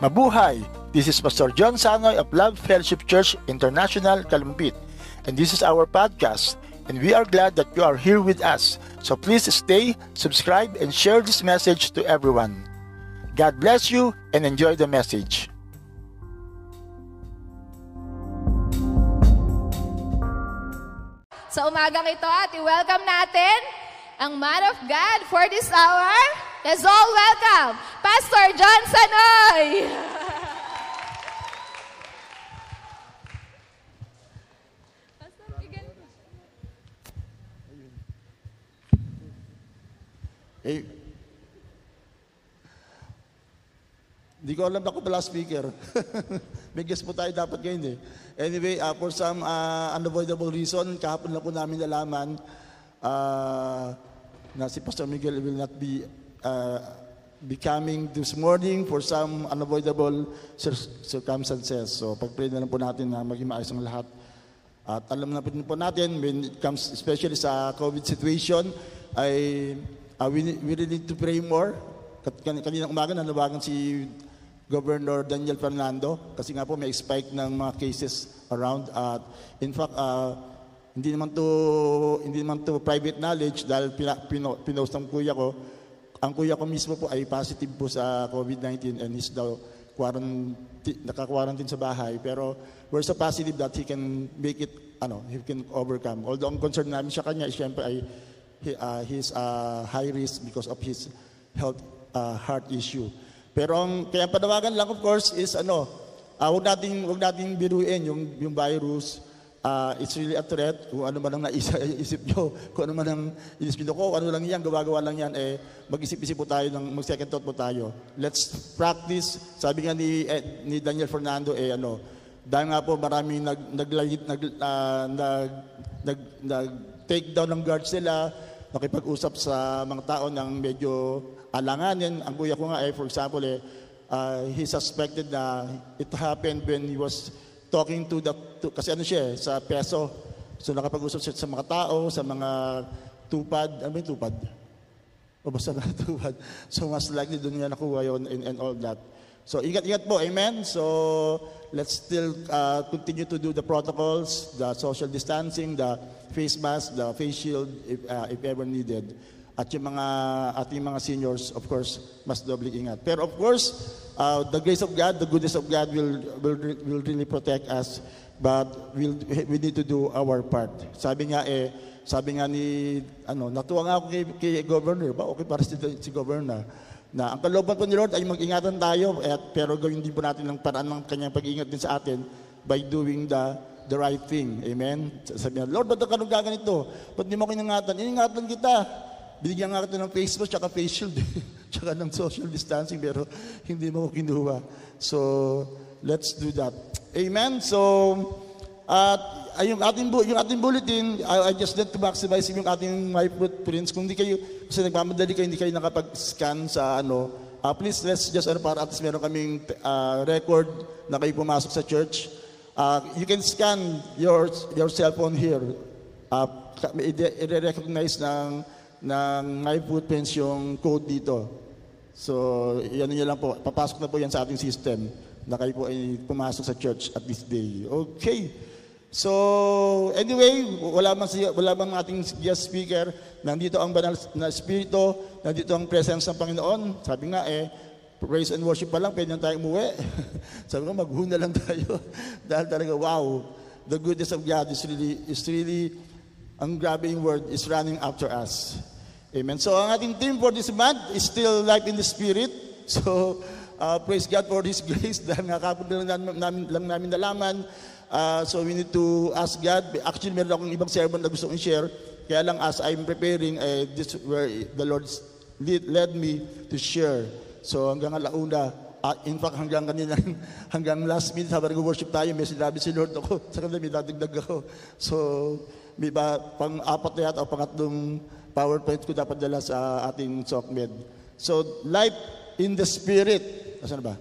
Mabuhay! This is Pastor John Sanoy of Love Fellowship Church International, Kalumpit. And this is our podcast. And we are glad that you are here with us. So please stay, subscribe, and share this message to everyone. God bless you and enjoy the message. Sa umagang ito at i-welcome natin ang man of God for this hour. Let's all welcome Pastor John Sanoy. Eh, Hindi ko alam ako pala speaker. May guest po tayo dapat ngayon eh. Anyway, uh, for some uh, unavoidable reason, kahapon lang po namin nalaman uh, na si Pastor Miguel will not be uh, becoming this morning for some unavoidable cir- circumstances. So pag-pray na lang po natin na maging maayos ang lahat. At alam na po natin, when it comes especially sa COVID situation, ay uh, we, we really need to pray more. Kanina umaga nanawagan si Governor Daniel Fernando kasi nga po may spike ng mga cases around at in fact uh, hindi naman to hindi naman to private knowledge dahil pina, pino, pinost ng kuya ko ang kuya ko mismo po ay positive po sa COVID-19 and is daw quarantine, naka-quarantine sa bahay. Pero we're so positive that he can make it ano he can overcome. Although ang concern namin sa kanya is syempre ay he, uh, he's uh, high risk because of his health uh, heart issue. Pero ang kaya panawagan lang of course is ano, uh, wag nating wag nating biruin yung yung virus. Uh, it's really a threat. Kung ano man ang naisip isip nyo, kung ano man ang inisip nyo, ko, ano lang yan, gawa-gawa lang yan, eh, mag-isip-isip po tayo, ng, mag-second thought po tayo. Let's practice. Sabi nga ni, eh, ni Daniel Fernando, eh, ano, dahil nga po maraming nag, nag, nag, uh, nag, nag, nag, take down ng guards sila, nakipag-usap sa mga tao ng medyo alanganin. Ang kuya ko nga eh, for example, eh, uh, he suspected na it happened when he was talking to the, to, kasi ano siya eh, sa peso. So nakapag-usap siya sa mga tao, sa mga tupad, ano ba yung tupad? O basta na tupad. So mas likely doon niya nakuha yun and, and all that. So ingat-ingat po, amen? So let's still uh, continue to do the protocols, the social distancing, the face mask, the face shield if, uh, if ever needed. At yung mga ating mga seniors, of course, mas doble ingat. Pero of course, uh, the grace of God, the goodness of God will, will, will really protect us. But we'll, we need to do our part. Sabi nga eh, sabi nga ni, ano, natuwa nga ako kay, kay Governor, ba okay para si, si Governor, na ang kalooban po ni Lord ay mag-ingatan tayo, at, pero gawin din po natin ng paraan ng kanyang pag-iingat din sa atin by doing the the right thing. Amen? Sabi niya, Lord, ba't ka nung gaganito? Ba't di mo ko iningatan? Iningatan kita. Binigyan nga kita ng face mask, tsaka face shield, tsaka ng social distancing, pero hindi mo kinuha. So, let's do that. Amen? So, at uh, yung ating, yung ating bulletin, I, I just need to maximize yung ating my footprints. Kung hindi kayo, kasi nagmamadali kayo, hindi kayo nakapag-scan sa ano, uh, please, let's just, ano, para at least meron kaming uh, record na kayo pumasok sa church. Uh, you can scan your, your cell phone here. Uh, i-recognize ng ng my footprints yung code dito. So, yan nyo lang po. Papasok na po yan sa ating system na kayo po ay pumasok sa church at this day. Okay. So, anyway, wala man, siya, wala man ating guest speaker. Nandito ang banal na spirito. Nandito ang presence ng Panginoon. Sabi nga eh, praise and worship pa lang, pwede na tayo umuwi. Sabi ko, maghuna lang tayo. Dahil talaga, wow, the goodness of God is really, is really, ang grabe yung word, is running after us. Amen. So ang ating theme for this month is still life in the spirit. So uh, praise God for His grace dahil nga kapag lang namin, lang namin nalaman. Uh, so we need to ask God. Actually, meron akong ibang sermon na gusto kong share. Kaya lang as I'm preparing, uh, this where the Lord lead, led me to share. So hanggang alauna, uh, in fact hanggang kanina, hanggang last minute habang nag-worship tayo, may sinabi si Lord ako, sa kanila may dadagdag ako. So may ba, pang apat na yata o pangatlong PowerPoint ko dapat dala sa ating SOCMED. So, life in the Spirit. Asan ba?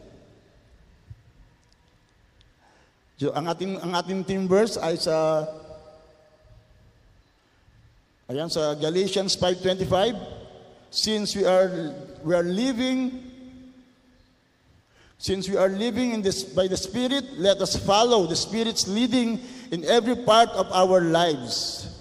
So, ang ating, ang ating team verse ay sa Ayan sa Galatians 5:25, since we are we are living Since we are living in this by the Spirit, let us follow the Spirit's leading in every part of our lives.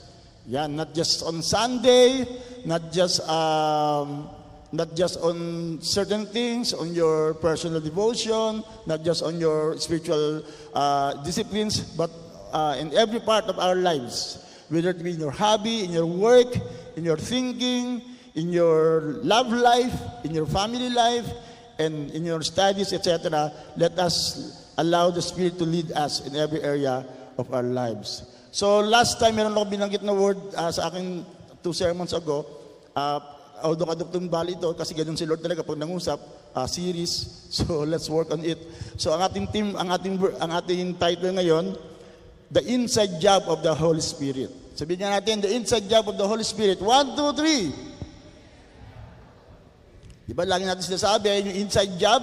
Yan, not just on Sunday, not just um, not just on certain things, on your personal devotion, not just on your spiritual uh, disciplines, but uh, in every part of our lives, whether it be in your hobby, in your work, in your thinking, in your love life, in your family life, and in your studies, etc. Let us allow the Spirit to lead us in every area of our lives. So last time, meron ako binanggit na word uh, sa akin two sermons ago, uh, although kadugtong bali ito, kasi ganun si Lord talaga pag nangusap, uh, series. So let's work on it. So ang ating team, ang ating, ang ating title ngayon, The Inside Job of the Holy Spirit. Sabihin niya natin, The Inside Job of the Holy Spirit. One, two, three. Di ba, lagi natin sinasabi, yung inside job,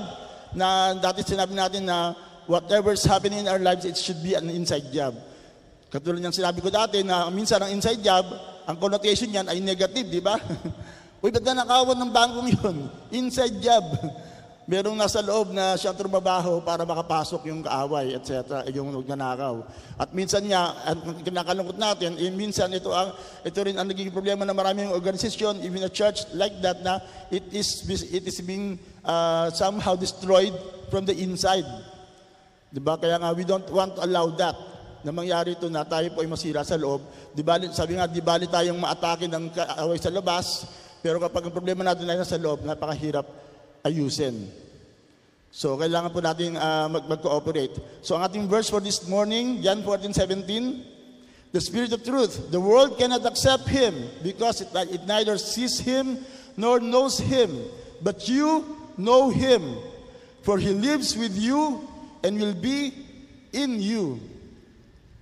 na dati sinabi natin na whatever's happening in our lives, it should be an inside job. Katulad ng sinabi ko dati na minsan ang inside job, ang connotation niyan ay negative, di ba? Uy, ba't na nakawan ng bangkong yun? Inside job. Merong nasa loob na siyang trumabaho para makapasok yung kaaway, etc., yung nagnanakaw. At minsan niya, ang kinakalungkot natin, eh, minsan ito, ang, ito rin ang naging problema ng maraming organisasyon, even a church like that, na it is, it is being uh, somehow destroyed from the inside. Diba? Kaya nga, we don't want to allow that na mangyari ito na tayo po ay masira sa loob. Di bali, sabi nga, di bali tayong maatake ng kaaway sa labas, pero kapag ang problema natin ay nasa loob, napakahirap ayusin. So, kailangan po natin uh, mag- mag-cooperate. So, ang ating verse for this morning, John 14:17, The Spirit of truth, the world cannot accept Him because it, it neither sees Him nor knows Him. But you know Him, for He lives with you and will be in you.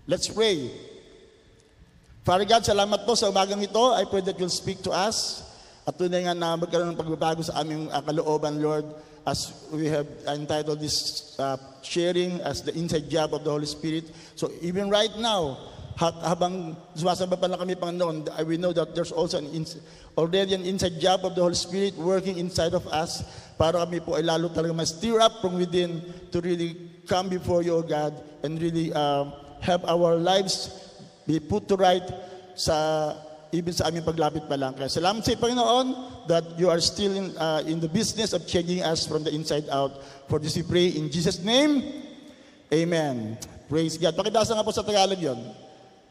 Let's pray. Father God, salamat po sa umagang ito. I pray that you'll speak to us. At tunay nga na magkaroon ng pagbabago sa aming uh, kalooban, Lord, as we have entitled this uh, sharing as the inside job of the Holy Spirit. So even right now, habang sumasamba pa lang kami, Panginoon, we know that there's also an ins- already an inside job of the Holy Spirit working inside of us para kami po ay lalo talaga ma-stir up from within to really come before you, O God, and really uh, have our lives be put to right sa even sa aming paglapit pa lang. Kaya salamat sa Panginoon that you are still in, uh, in the business of changing us from the inside out. For this we pray in Jesus' name. Amen. Praise God. Pakibasa nga po sa Tagalog yon.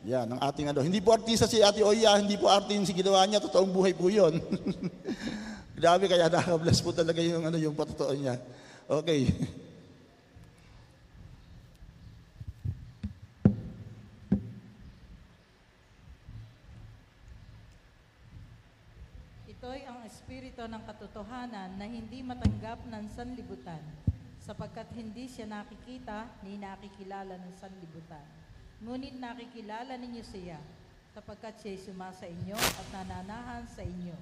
Yan, ang ating ano. Hindi po artista si Ate Oya, hindi po arte yung si ginawa niya, totoong buhay po yon. Grabe, kaya nakabless po talaga yung, ano, yung patotoo niya. Okay. Ito'y ang espiritu ng katotohanan na hindi matanggap ng sanlibutan, sapagkat hindi siya nakikita ni nakikilala ng sanlibutan. Ngunit nakikilala ninyo siya, sapagkat siya'y sumasa inyo at nananahan sa inyo.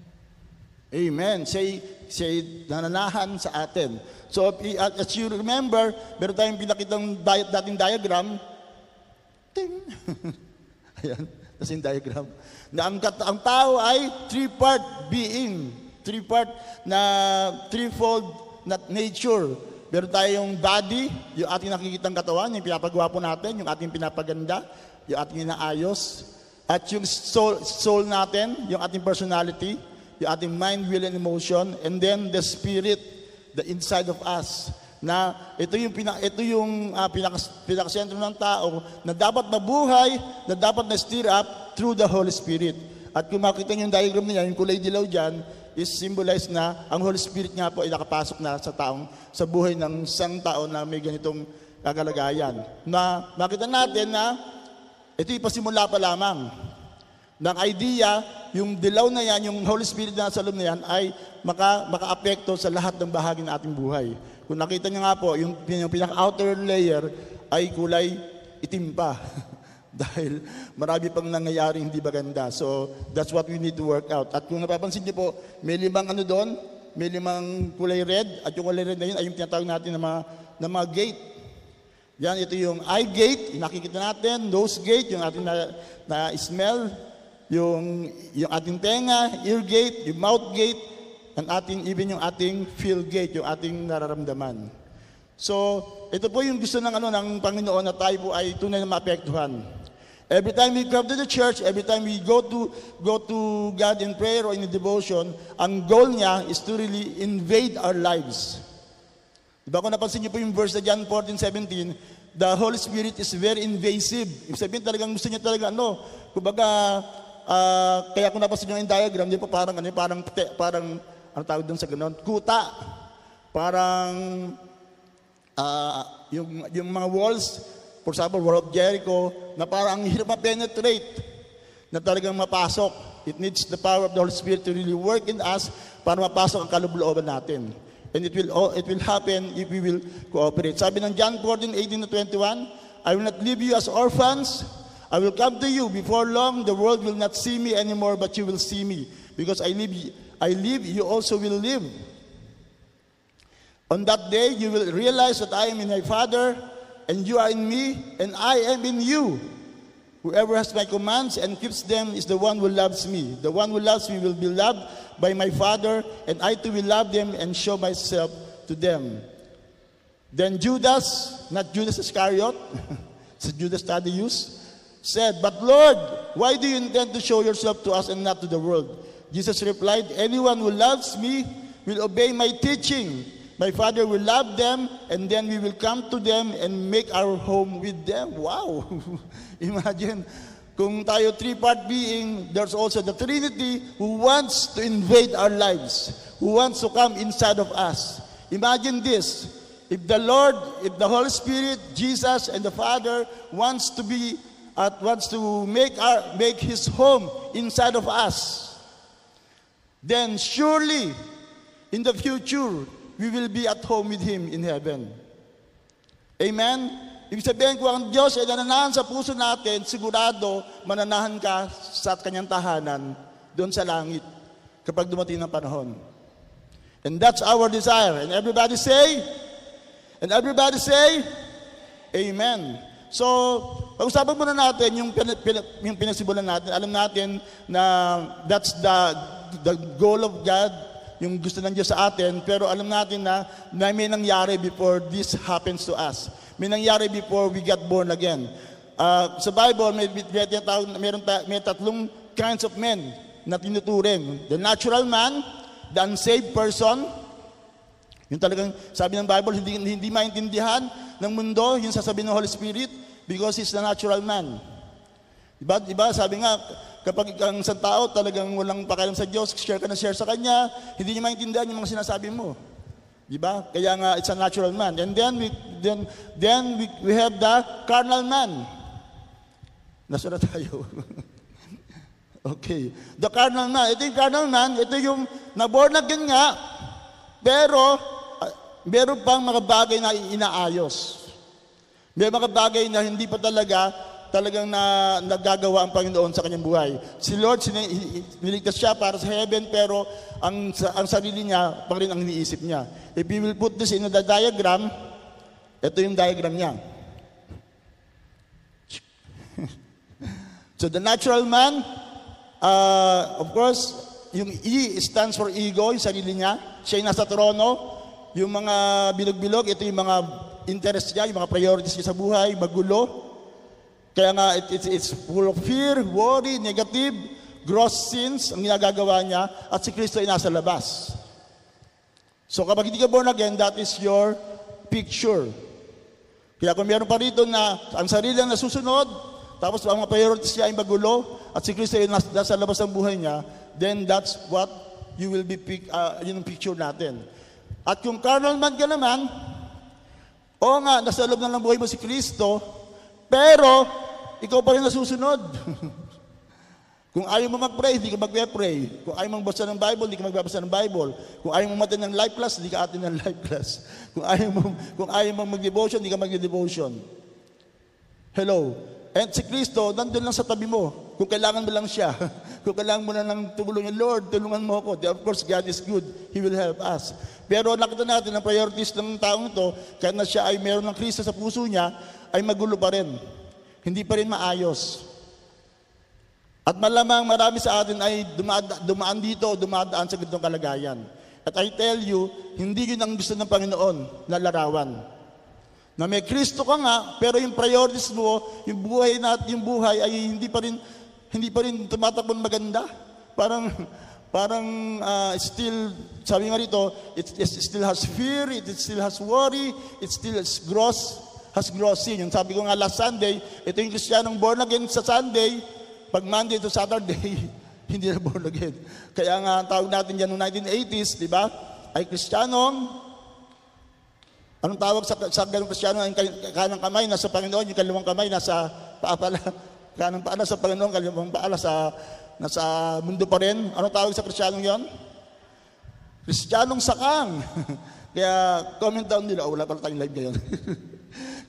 Amen. Say, say nananahan sa atin. So, as you remember, meron tayong pinakitang dating diagram. Ting! Ayan. That's in diagram. Na ang, ang tao ay three-part being. Three-part na threefold na nature. Meron tayong body, yung ating nakikitang katawan, yung pinapagawa po natin, yung ating pinapaganda, yung ating inaayos. At yung soul, soul natin, yung ating personality, yung ating mind, will, and emotion. And then the spirit, the inside of us na ito yung pinak ito yung uh, pinaka pinakasentro ng tao na dapat mabuhay, na dapat na stir up through the Holy Spirit. At kung makita niyo yung diagram niya, yung kulay dilaw diyan is symbolize na ang Holy Spirit nga po ay nakapasok na sa taong sa buhay ng isang tao na may ganitong kagalagayan. Na makita natin na ito ipasimula pa lamang ng idea, yung dilaw na yan, yung Holy Spirit na sa loob na yan, ay maka, maka-apekto sa lahat ng bahagi ng ating buhay. Kung nakita niyo nga po, yung, yung pinaka-outer layer ay kulay itim pa. Dahil marami pang nangyayari hindi maganda. So, that's what we need to work out. At kung napapansin niyo po, may limang ano doon, may limang kulay red, at yung kulay red na yun ay yung tinatawag natin na mga, na mga gate. Yan, ito yung eye gate, yung nakikita natin, nose gate, yung ating na, na smell, yung, yung ating tenga, ear gate, yung mouth gate, ang ating, even yung ating feel gate, yung ating nararamdaman. So, ito po yung gusto ng ano ng Panginoon na tayo po ay tunay na maapektuhan. Every time we come to the church, every time we go to go to God in prayer or in devotion, ang goal niya is to really invade our lives. Diba kung napansin niyo po yung verse na John 14:17, the Holy Spirit is very invasive. Ibig sabihin talagang gusto niya talaga ano, kumbaga ah, kaya kung napansin niyo yung diagram, di pa parang ano, parang parang ano tawag doon sa ganun, kuta. Parang ah, yung, yung mga walls, for example, wall of Jericho, na parang ang hirap ma-penetrate, na talagang mapasok. It needs the power of the Holy Spirit to really work in us para mapasok ang kalooban natin. And it will, oh, it will happen if we will cooperate. Sabi ng John 14, 18 to 21, I will not leave you as orphans. I will come to you. Before long, the world will not see me anymore, but you will see me. Because I live, I live, you also will live. On that day, you will realize that I am in my Father, and you are in me, and I am in you. Whoever has my commands and keeps them is the one who loves me. The one who loves me will be loved by my Father, and I too will love them and show myself to them. Then Judas, not Judas Iscariot, it's Judas Thaddeus, said, But Lord, why do you intend to show yourself to us and not to the world? Jesus replied, Anyone who loves me will obey my teaching. My Father will love them, and then we will come to them and make our home with them. Wow! Imagine, kung tayo three-part being, there's also the Trinity who wants to invade our lives, who wants to come inside of us. Imagine this, if the Lord, if the Holy Spirit, Jesus, and the Father wants to be, at wants to make our make His home inside of us, then surely in the future we will be at home with Him in heaven. Amen? Ibig sabihin kung ang Diyos ay nananahan sa puso natin, sigurado mananahan ka sa kanyang tahanan doon sa langit kapag dumating ng panahon. And that's our desire. And everybody say, and everybody say, Amen. So, pag-usapan muna natin yung, pin, pin, yung pinagsibulan natin. Alam natin na that's the, the goal of God, yung gusto ng Diyos sa atin. Pero alam natin na, na may nangyari before this happens to us. May nangyari before we got born again. Ah, sa Bible, may, may, may, may tatlong kinds of men na tinuturing. The natural man, the unsaved person, yung talagang sabi ng Bible, hindi, hindi maintindihan ng mundo, yung sasabihin ng Holy Spirit, because he's the natural man. Diba, diba, sabi nga, kapag ang isang tao talagang walang pakialam sa Diyos, share ka na share sa Kanya, hindi niya maintindihan yung mga sinasabi mo. Diba? Kaya nga, it's a natural man. And then, we, then, then we, we have the carnal man. Nasa na tayo? okay. The carnal man. Ito yung carnal man, ito yung na-born again nga, pero ah, meron pang mga bagay na inaayos. May mga bagay na hindi pa talaga talagang na nagagawa ang Panginoon sa kanyang buhay. Si Lord, i- niligtas siya para sa heaven, pero ang, ang sarili niya, pa rin ang iniisip niya. If you will put this in the diagram, ito yung diagram niya. so the natural man, uh, of course, yung E stands for ego, yung sarili niya. Siya yung nasa trono. Yung mga bilog-bilog, ito yung mga interest niya, yung mga priorities niya sa buhay, magulo. Kaya nga, it, it's, it's full of fear, worry, negative, gross sins ang ginagagawa niya, at si Kristo ay nasa labas. So kapag hindi ka born again, that is your picture. Kaya kung meron pa rito na ang sarili ang nasusunod, tapos ang mga priorities niya ay magulo, at si Kristo ay nas- nasa labas ng buhay niya, then that's what you will be, pic, uh, yun ang picture natin. At kung carnal man ka naman, oo nga, nasa loob na ng buhay mo si Kristo, pero ikaw pa rin nasusunod. Kung ayaw mo mag-pray, hindi ka mag-pray. Kung ayaw mong basa ng Bible, hindi ka magbabasa ng Bible. Kung ayaw mong matin ng life class, hindi ka atin ng life class. Kung ayaw mong, kung ayaw mong mag-devotion, hindi ka mag-devotion. Hello. And si Kristo, nandun lang sa tabi mo. Kung kailangan mo lang siya. Kung kailangan mo na ng tumulong niya, Lord, tulungan mo ako. Of course, God is good. He will help us. Pero nakita natin ang priorities ng taong ito, kahit na siya ay meron ng Kristo sa puso niya, ay magulo pa rin. Hindi pa rin maayos. At malamang marami sa atin ay dumaan, dito o dumadaan sa ganitong kalagayan. At I tell you, hindi yun ang gusto ng Panginoon na larawan. Na may Kristo ka nga, pero yung priorities mo, yung buhay natin, yung buhay ay hindi pa rin hindi pa rin tumatakbo maganda. Parang parang ah, still sabi nga rito, it, it still has fear, it still has worry, it still has gross has gross sin. Yung sabi ko nga last Sunday, ito yung Kristiyanong born again sa Sunday, pag Monday to Saturday, hindi na born again. Kaya nga ang tawag natin dyan noong 1980s, di ba? Ay Kristiyanong, anong tawag sa, sa ganong Kristiyano? Ang kanang kamay nasa Panginoon, yung kalawang kamay nasa paa pala. Kanang paa nasa Panginoon, kalawang paa nasa, nasa mundo pa rin. Anong tawag sa Kristiyanong yon? Kristiyanong sakang. Kaya comment down nila, oh, wala pala tayong live ngayon.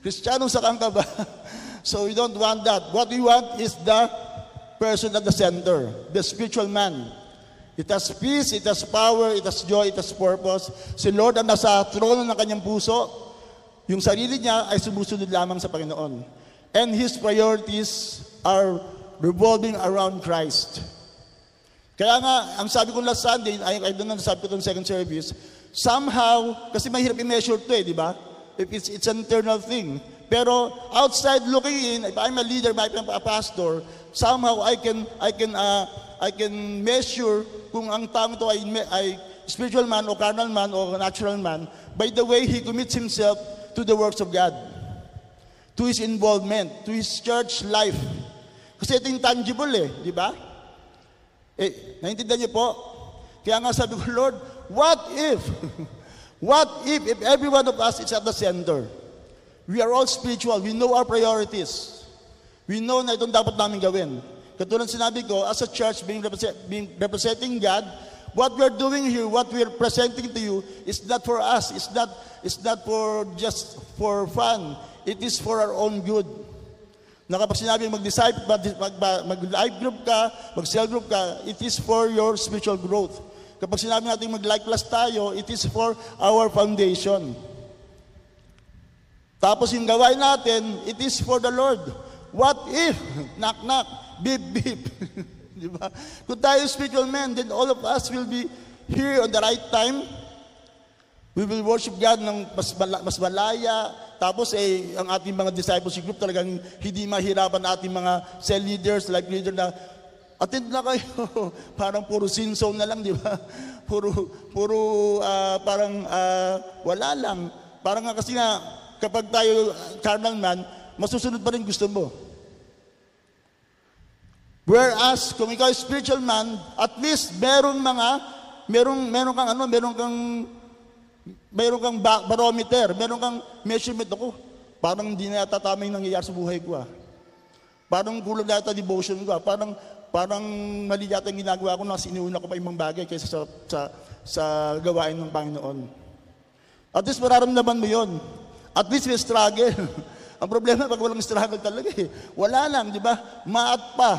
Kristiyanong sakang ka ba? so we don't want that. What we want is the person at the center, the spiritual man. It has peace, it has power, it has joy, it has purpose. Si Lord ang nasa trono ng kanyang puso. Yung sarili niya ay sumusunod lamang sa Panginoon. And his priorities are revolving around Christ. Kaya nga, ang sabi ko last Sunday, I, I don't know, sabi ko itong second service, somehow, kasi mahirap i-measure to eh, di ba? If it's, it's an internal thing. Pero outside looking in, if I'm a leader, if I'm a pastor, somehow I can, I can, uh, I can measure kung ang taong to ay, ay spiritual man o carnal man o natural man by the way he commits himself to the works of God. To his involvement, to his church life. Kasi ito yung tangible eh, di ba? Eh, naintindihan niyo po? Kaya nga sabi ko, Lord, what if, what if, if every one of us is at the center? We are all spiritual. We know our priorities. We know na itong dapat namin gawin. Katulad sinabi ko, as a church being, represent, being representing God, what we're doing here, what we're presenting to you, is not for us. It's not, it's not for just for fun. It is for our own good. Na kapag sinabi mag-disciple, mag- mag- mag-life group ka, mag-cell group ka, it is for your spiritual growth. Kapag sinabi natin mag-life class tayo, it is for our foundation. Tapos yung gawain natin, it is for the Lord. What if, knock knock, beep beep, di ba? Kung tayo spiritual men, then all of us will be here on the right time. We will worship God ng mas, mala- mas malaya. Tapos eh, ang ating mga discipleship group talagang hindi mahirapan ating mga cell leaders, life leader na attend na kayo. parang puro sin zone na lang, di ba? Puro, puro ah, parang ah, wala lang. Parang nga kasi nga, kapag tayo carnal man, masusunod pa rin gusto mo. Whereas, kung ikaw spiritual man, at least meron mga, meron, meron kang ano, meron kang, meron kang ba- barometer, meron kang measurement ako. Parang hindi na yata tama yung nangyayari sa buhay ko ah. Parang kulang na yata devotion ko ah. Parang, parang mali yata yung ginagawa ko na sinuuna ko pa ibang bagay kaysa sa, sa, sa gawain ng Panginoon. At least mararamdaman mo yon. At least may struggle. Ang problema pag walang struggle talaga eh. Wala lang, di ba? Maat pa.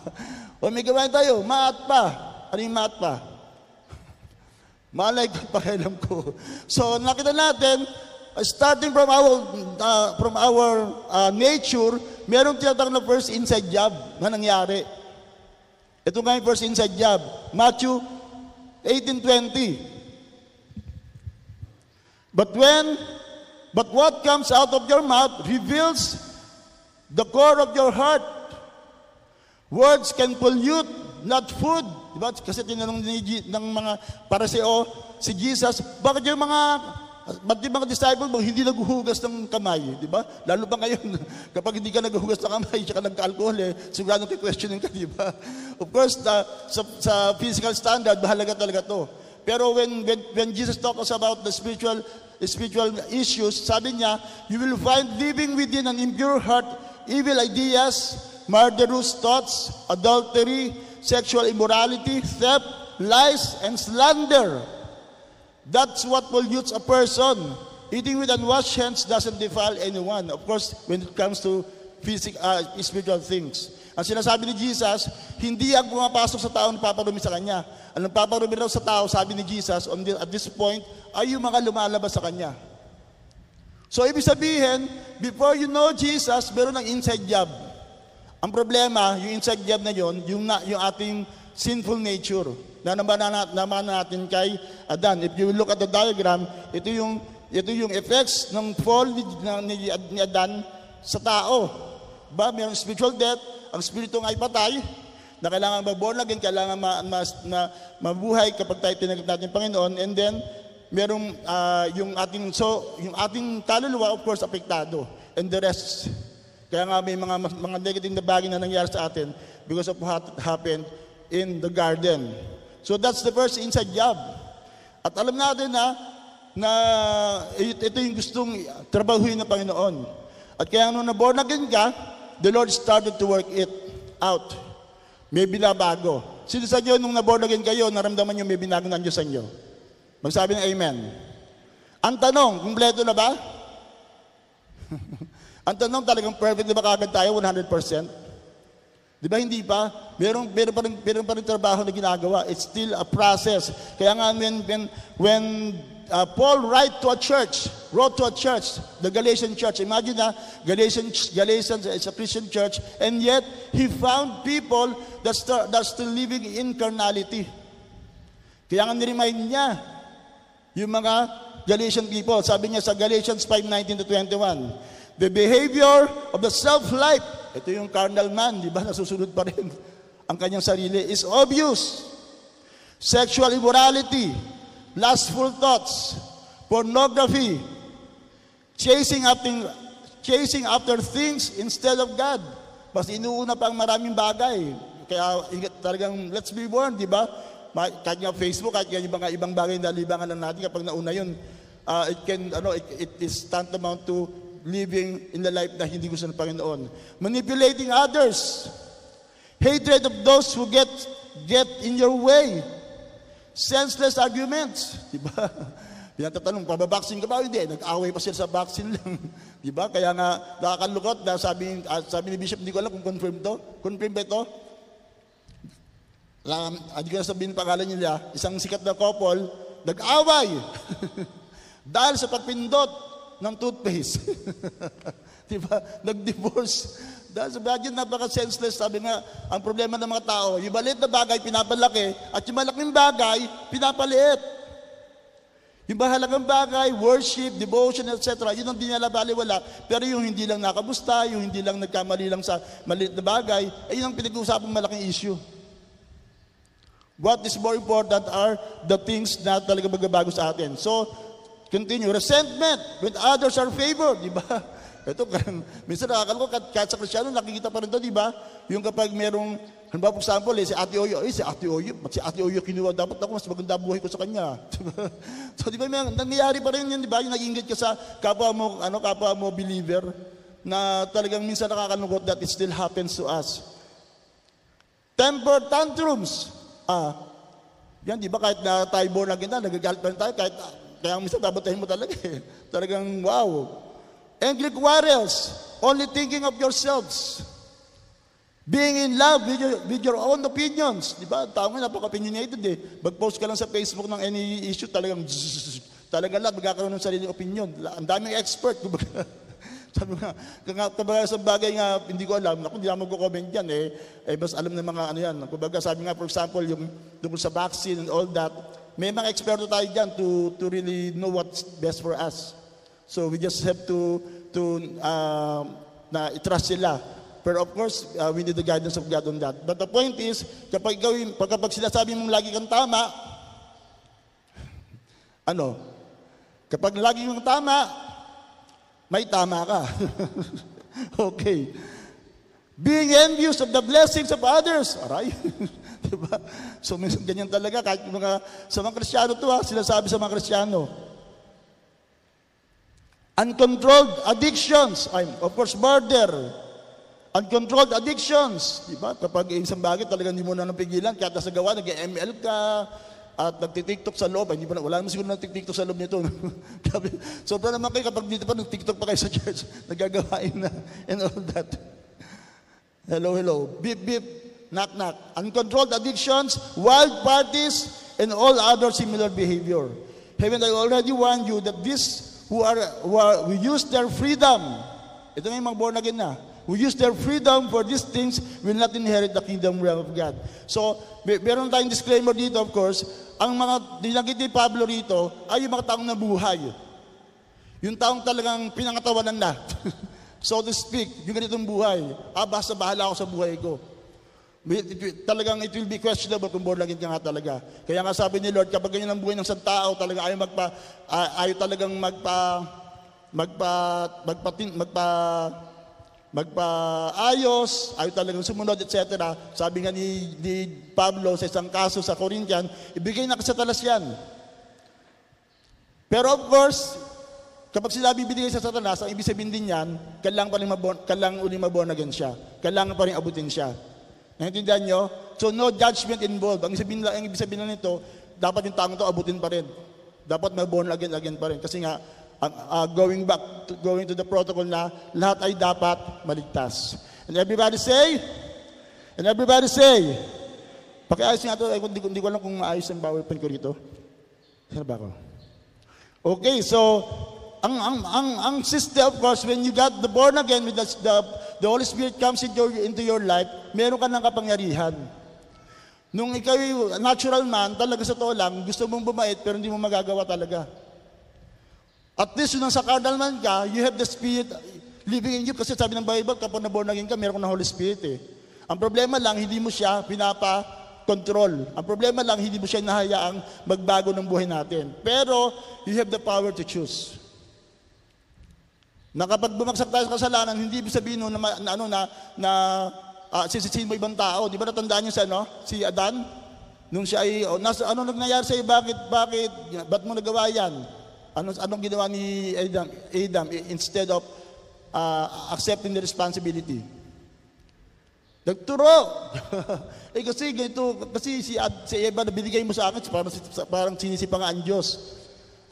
o may gawain tayo, maat pa. Ano yung maat pa? Malay ko, pakialam ko. So, nakita natin, uh, starting from our uh, from our uh, nature, merong tinatawag na first inside job na nangyari. Ito nga yung first inside job. Matthew 18.20 But when, but what comes out of your mouth reveals the core of your heart. Words can pollute, not food. Diba? Kasi tinanong ni, ng mga pareseo si Jesus, bakit yung mga Ba't yung mga disciple mo hindi naghuhugas ng kamay, di ba? Lalo pa ngayon, kapag hindi ka naghuhugas ng kamay, tsaka nagka-alcohol, eh, sigurado kay-questioning ka, di ba? Of course, the, sa, sa physical standard, mahalaga talaga to. Pero when, when, when Jesus talks about the spiritual, spiritual issues, sabi niya, you will find living within an impure heart, evil ideas, murderous thoughts, adultery, sexual immorality, theft, lies, and slander. That's what pollutes a person. Eating with unwashed hands doesn't defile anyone. Of course, when it comes to physical, uh, spiritual things. Ang sinasabi ni Jesus, hindi ang pumapasok sa tao ang paparumi sa kanya. Ang paparumi raw sa tao, sabi ni Jesus, on the, at this point, ay yung mga lumalabas sa kanya. So, ibig sabihin, before you know Jesus, meron ng inside job. Ang problema, yung inside job na yon, yung, na, yung ating sinful nature na naman, na, naman natin kay Adan. If you look at the diagram, ito yung ito yung effects ng fall ni, ni, ni Adan sa tao. Ba, mayroong spiritual death, ang spirito ay patay, na kailangan mag-born again, kailangan ma, ma, ma, mabuhay kapag tayo tinanggap natin ng Panginoon, and then, merong ah, yung ating, so, yung ating kaluluwa, of course, apektado, and the rest. Kaya nga may mga, mga negative na bagay na nangyari sa atin because of what happened in the garden. So that's the first inside job. At alam natin na, na it- ito yung gustong trabahuin ng Panginoon. At kaya nung na-born again ka, the Lord started to work it out. May binabago. Sino sa inyo nung na-born again kayo, naramdaman nyo may binago ng Diyos sa inyo? Magsabi ng Amen. Ang tanong, kumpleto na ba? Ang tanong talagang perfect na ba kagad tayo 100%? Di ba hindi pa? Meron, meron, pa rin, meron pa rin trabaho na ginagawa. It's still a process. Kaya nga when, when, when uh, Paul write to a church, wrote to a church, the Galatian church, imagine na, Galatian, Galatians is a Christian church, and yet he found people that start, that still living in carnality. Kaya nga niremind niya yung mga Galatian people. Sabi niya sa Galatians 5:19 to 21, the behavior of the self-life, ito yung carnal man, di ba? Nasusunod pa rin ang kanyang sarili, is obvious. Sexual immorality, lustful thoughts, pornography, chasing after, chasing after things instead of God. Mas inuuna pa ang maraming bagay. Kaya talagang, let's be warned, di ba? Kahit nga Facebook, kahit nga mga ibang bagay na libangan lang natin, kapag nauna yun, uh, it can, ano, it, it is tantamount to living in the life na hindi gusto ng Panginoon. Manipulating others. Hatred of those who get, get in your way. Senseless arguments. Di ba? Pinatatanong, pababaksing ka ba? Hindi. Nag-away pa sila sa vaccine lang. Di ba? Kaya nga, nakakalukot na sabi, ah, sabi ni Bishop, hindi ko alam kung confirm to. Confirm ba ito? Alam, hindi ko na sabihin ang pangalan nila. Isang sikat na couple, nag-away. Dahil sa pagpindot ng toothpaste. Di? Nag-divorce. Sa bagay, napaka-senseless. Sabi nga, ang problema ng mga tao, yung maliit na bagay, pinapalaki, at yung malaking bagay, pinapaliit. Yung mahalagang bagay, worship, devotion, etc., yun ang di nila baliwala. Pero yung hindi lang nakabusta, yung hindi lang nagkamali lang sa maliit na bagay, ay yun ang pinag-uusapang malaking issue. What is more important are the things na talaga magbabago sa atin. So, continue. Resentment when others are favored, di ba? Ito, minsan nakakaloko, kahit, kahit sa Krisyano, nakikita pa rin to, di ba? Yung kapag merong, halimbawa, for example, eh, si Ate Oyo, eh, si Ate Oyo, si Ate Oyo kinuha, dapat ako, mas maganda buhay ko sa kanya. Diba? so, di ba, may, nangyayari pa rin yun, di ba? Yung nag-ingit ka sa kapwa mo, ano, kapwa mo believer, na talagang minsan nakakalungkot that it still happens to us. Temper tantrums. Ah, yan, di ba kahit na tayo born again na, nagagalit pa rin tayo, kahit, kaya minsan babatahin mo talaga eh. Talagang wow. Angry quarrels, only thinking of yourselves. Being in love with your, with your own opinions. Di ba? Tao nga, napaka-opinionated eh. Mag-post ka lang sa Facebook ng any issue, talagang zzz, talagang lahat magkakaroon ng sariling opinion. Ang daming expert. Sabi nga, kumbaga sa bagay nga, hindi ko alam, ako hindi ako magko-comment yan eh. Eh, mas alam ng mga ano yan. Kumbaga sabi nga, for example, yung tungkol sa vaccine and all that, may mga eksperto tayo dyan to, to really know what's best for us. So we just have to, to um, na i-trust sila. Pero of course, uh, we need the guidance of God on that. But the point is, kapag, gawin, pag, kapag sinasabi mong lagi kang tama, ano, kapag lagi kang tama, may tama ka. okay. Being envious of the blessings of others. Aray. diba? So minsan ganyan talaga. Kahit mga, sa mga Kristiyano to ha, sinasabi sa mga Kristiyano. Uncontrolled addictions. I'm, of course, murder. Uncontrolled addictions. Diba? Kapag isang bagay talagang hindi mo na napigilan, kaya nasa gawa, nag-ML ka, at nagtitiktok sa loob, hindi pa wala naman siguro nagtitiktok sa loob nito. Sobra naman kayo kapag dito pa nagtiktok pa kayo sa church, nagagawain na, and all that. Hello, hello. Beep, beep, knock, knock. Uncontrolled addictions, wild parties, and all other similar behavior. Haven't I already warned you that this who are, who are who use their freedom, ito na yung mga born again na, who use their freedom for these things will not inherit the kingdom realm of God. So, meron tayong disclaimer dito, of course, ang mga dinagit ni Pablo rito ay yung mga taong nabuhay. Yung taong talagang pinangatawanan na. so to speak, yung ganitong buhay. Ah, basta bahala ako sa buhay ko. Talagang it will be questionable kung born again ka nga talaga. Kaya nga sabi ni Lord, kapag ganyan ang buhay ng isang tao, talaga ayaw magpa, ayaw talagang magpa, magpa, magpa, magpa, magpaayos, ayaw talagang sumunod, etc. Sabi nga ni, ni Pablo sa isang kaso sa Corinthian, ibigay na sa talas yan. Pero of course, kapag sinabi binigay sa satanas, ang ibig sabihin din yan, kailangan pa rin maborn, kailangan uli maborn again siya. Kailangan pa rin abutin siya. Naintindihan nyo? So no judgment involved. Ang sabihin, ang ibig sabihin na nito, dapat yung taong to abutin pa rin. Dapat maborn again again pa rin. Kasi nga, ah, going back, to, going to the protocol na lahat ay dapat maligtas. And everybody say, and everybody say, pakiayos nga ito, hindi, ko- hindi ko alam kung maayos ang PowerPoint ko rito. Saan ba ako? Okay, so ang ang ang ang system of course when you got the born again with the the, the Holy Spirit comes into your, into your life, meron ka ng kapangyarihan. Nung ikaw natural man, talaga sa totoo lang, gusto mong bumait pero hindi mo magagawa talaga. At least nung sa carnal man ka, you have the Spirit living in you kasi sabi ng Bible, kapag na born again ka, meron ka ng Holy Spirit eh. Ang problema lang, hindi mo siya pinapa-control. Ang problema lang, hindi mo siya nahayaang magbago ng buhay natin. Pero, you have the power to choose. Na kapag bumagsak tayo sa kasalanan, hindi ibig sabihin nun na, na, ano, na, na ah, sisisihin mo ibang tao. Di ba natandaan niyo sa ano? Si Adan? Nung siya ay, oh, nasa, ano nangyayari sa'yo? Bakit, bakit, ba't mo nagawa yan? Ano, anong ginawa ni Adam, Adam instead of ah, accepting the responsibility? Nagturo. eh kasi ganito, kasi si, Ad, si Eva na binigay mo sa akin, parang, parang sinisipa nga ang Diyos.